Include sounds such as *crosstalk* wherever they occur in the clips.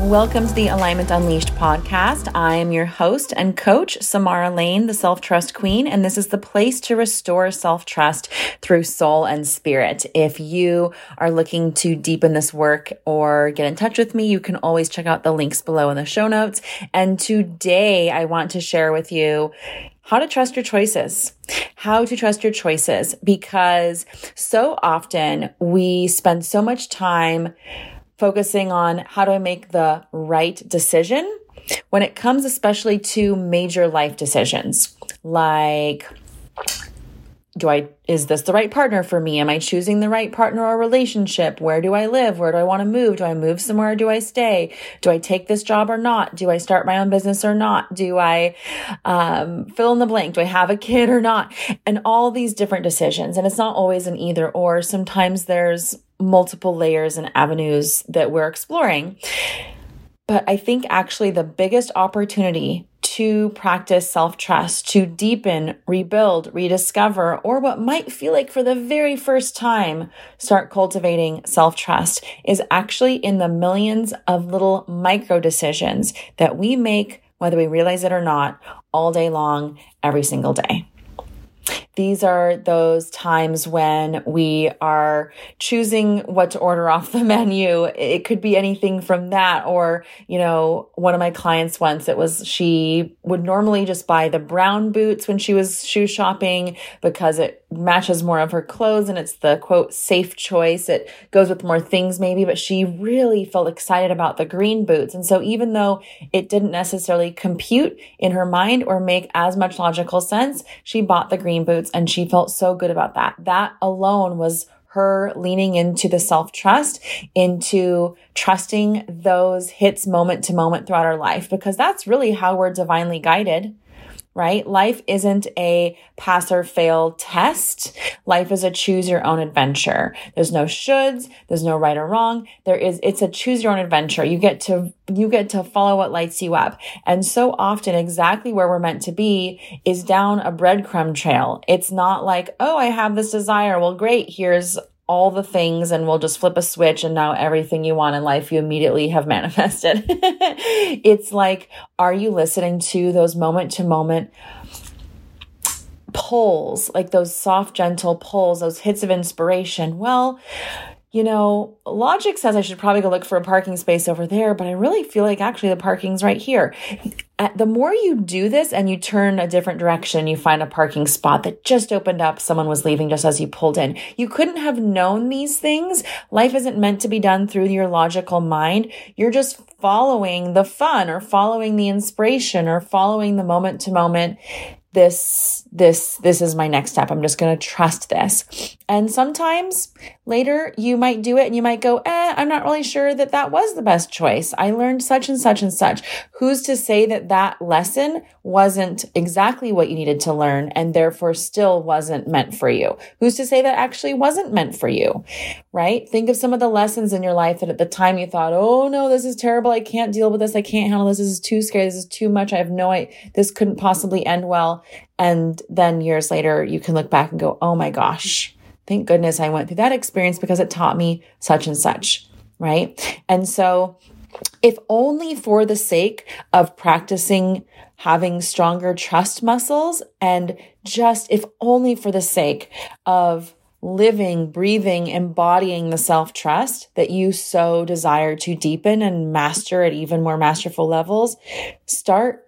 Welcome to the Alignment Unleashed podcast. I am your host and coach, Samara Lane, the self trust queen, and this is the place to restore self trust through soul and spirit. If you are looking to deepen this work or get in touch with me, you can always check out the links below in the show notes. And today I want to share with you how to trust your choices. How to trust your choices because so often we spend so much time focusing on how do I make the right decision when it comes especially to major life decisions like do I is this the right partner for me? Am I choosing the right partner or relationship? Where do I live? Where do I want to move? Do I move somewhere? do I stay? Do I take this job or not? Do I start my own business or not? Do I um, fill in the blank? Do I have a kid or not? And all these different decisions. And it's not always an either or. Sometimes there's multiple layers and avenues that we're exploring. But I think actually the biggest opportunity to practice self trust, to deepen, rebuild, rediscover, or what might feel like for the very first time, start cultivating self trust is actually in the millions of little micro decisions that we make, whether we realize it or not, all day long, every single day. These are those times when we are choosing what to order off the *laughs* menu. It could be anything from that. Or, you know, one of my clients once, it was she would normally just buy the brown boots when she was shoe shopping because it matches more of her clothes and it's the quote safe choice. It goes with more things maybe, but she really felt excited about the green boots. And so even though it didn't necessarily compute in her mind or make as much logical sense, she bought the green boots and she felt so good about that. That alone was her leaning into the self trust, into trusting those hits moment to moment throughout our life, because that's really how we're divinely guided right? Life isn't a pass or fail test. Life is a choose your own adventure. There's no shoulds. There's no right or wrong. There is, it's a choose your own adventure. You get to, you get to follow what lights you up. And so often exactly where we're meant to be is down a breadcrumb trail. It's not like, oh, I have this desire. Well, great. Here's all the things and we'll just flip a switch and now everything you want in life you immediately have *laughs* manifested. it's like, are you listening to those moment to moment pulls, like those soft, gentle pulls, those hits of inspiration? Well, you know, logic says I should probably go look for a parking space over there, but I really feel like actually the parking's right here. Uh, the more you do this and you turn a different direction, you find a parking spot that just opened up. Someone was leaving just as you pulled in. You couldn't have known these things. Life isn't meant to be done through your logical mind. You're just following the fun or following the inspiration or following the moment to moment this this this is my next step. I'm just going to trust this. And sometimes later you might do it and you might go eh i'm not really sure that that was the best choice. I learned such and such and such. Who's to say that that lesson wasn't exactly what you needed to learn and therefore still wasn't meant for you? Who's to say that actually wasn't meant for you right? Think of some of the lessons in your life that at the time you thought oh no this is terrible i can't deal with this. I can't handle this. This is too scary. This is too much. I have no idea this couldn't possibly end well. And then years later, you can look back and go, oh my gosh, thank goodness I went through that experience because it taught me such and such. Right. And so, if only for the sake of practicing having stronger trust muscles and just if only for the sake of living, breathing, embodying the self trust that you so desire to deepen and master at even more masterful levels, start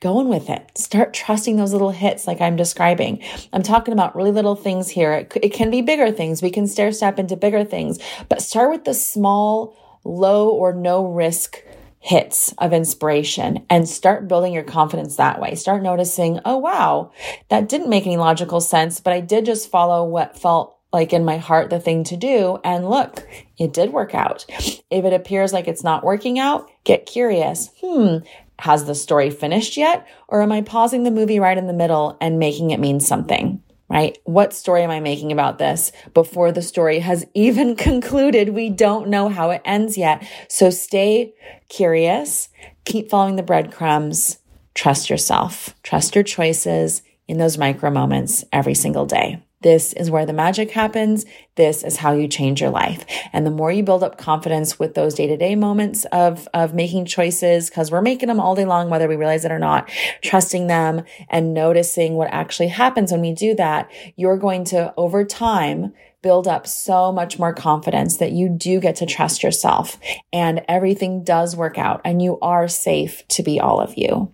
going with it. Start trusting those little hits like I'm describing. I'm talking about really little things here. It, it can be bigger things. We can stair step into bigger things, but start with the small, low or no risk hits of inspiration and start building your confidence that way. Start noticing, oh, wow, that didn't make any logical sense, but I did just follow what felt like in my heart the thing to do. And look, it did work out. If it appears like it's not working out, get curious. Hmm, has the story finished yet? Or am I pausing the movie right in the middle and making it mean something? Right? What story am I making about this before the story has *laughs* even concluded? We don't know how it ends yet. So stay curious, keep following the breadcrumbs, trust yourself, trust your choices in those micro moments every single day. This is where the magic happens. This is how you change your life. And the more you build up confidence with those day to day moments of, of making choices, because we're making them all day long, whether we realize it or not, trusting them and noticing what actually happens when we do that, you're going to over time build up so much more confidence that you do get to trust yourself and everything does work out and you are safe to be all of you.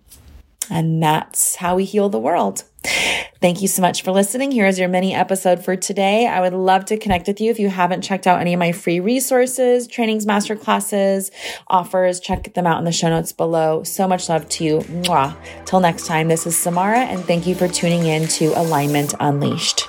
And that's how we heal the world. Thank you so much for listening. Here's your mini episode for today. I would love to connect with you. If you haven't checked out any of my free resources, trainings, masterclasses, offers, check them out in the show notes below. So much love to you. Mwah. Till next time, this is Samara, and thank you for tuning in to Alignment Unleashed.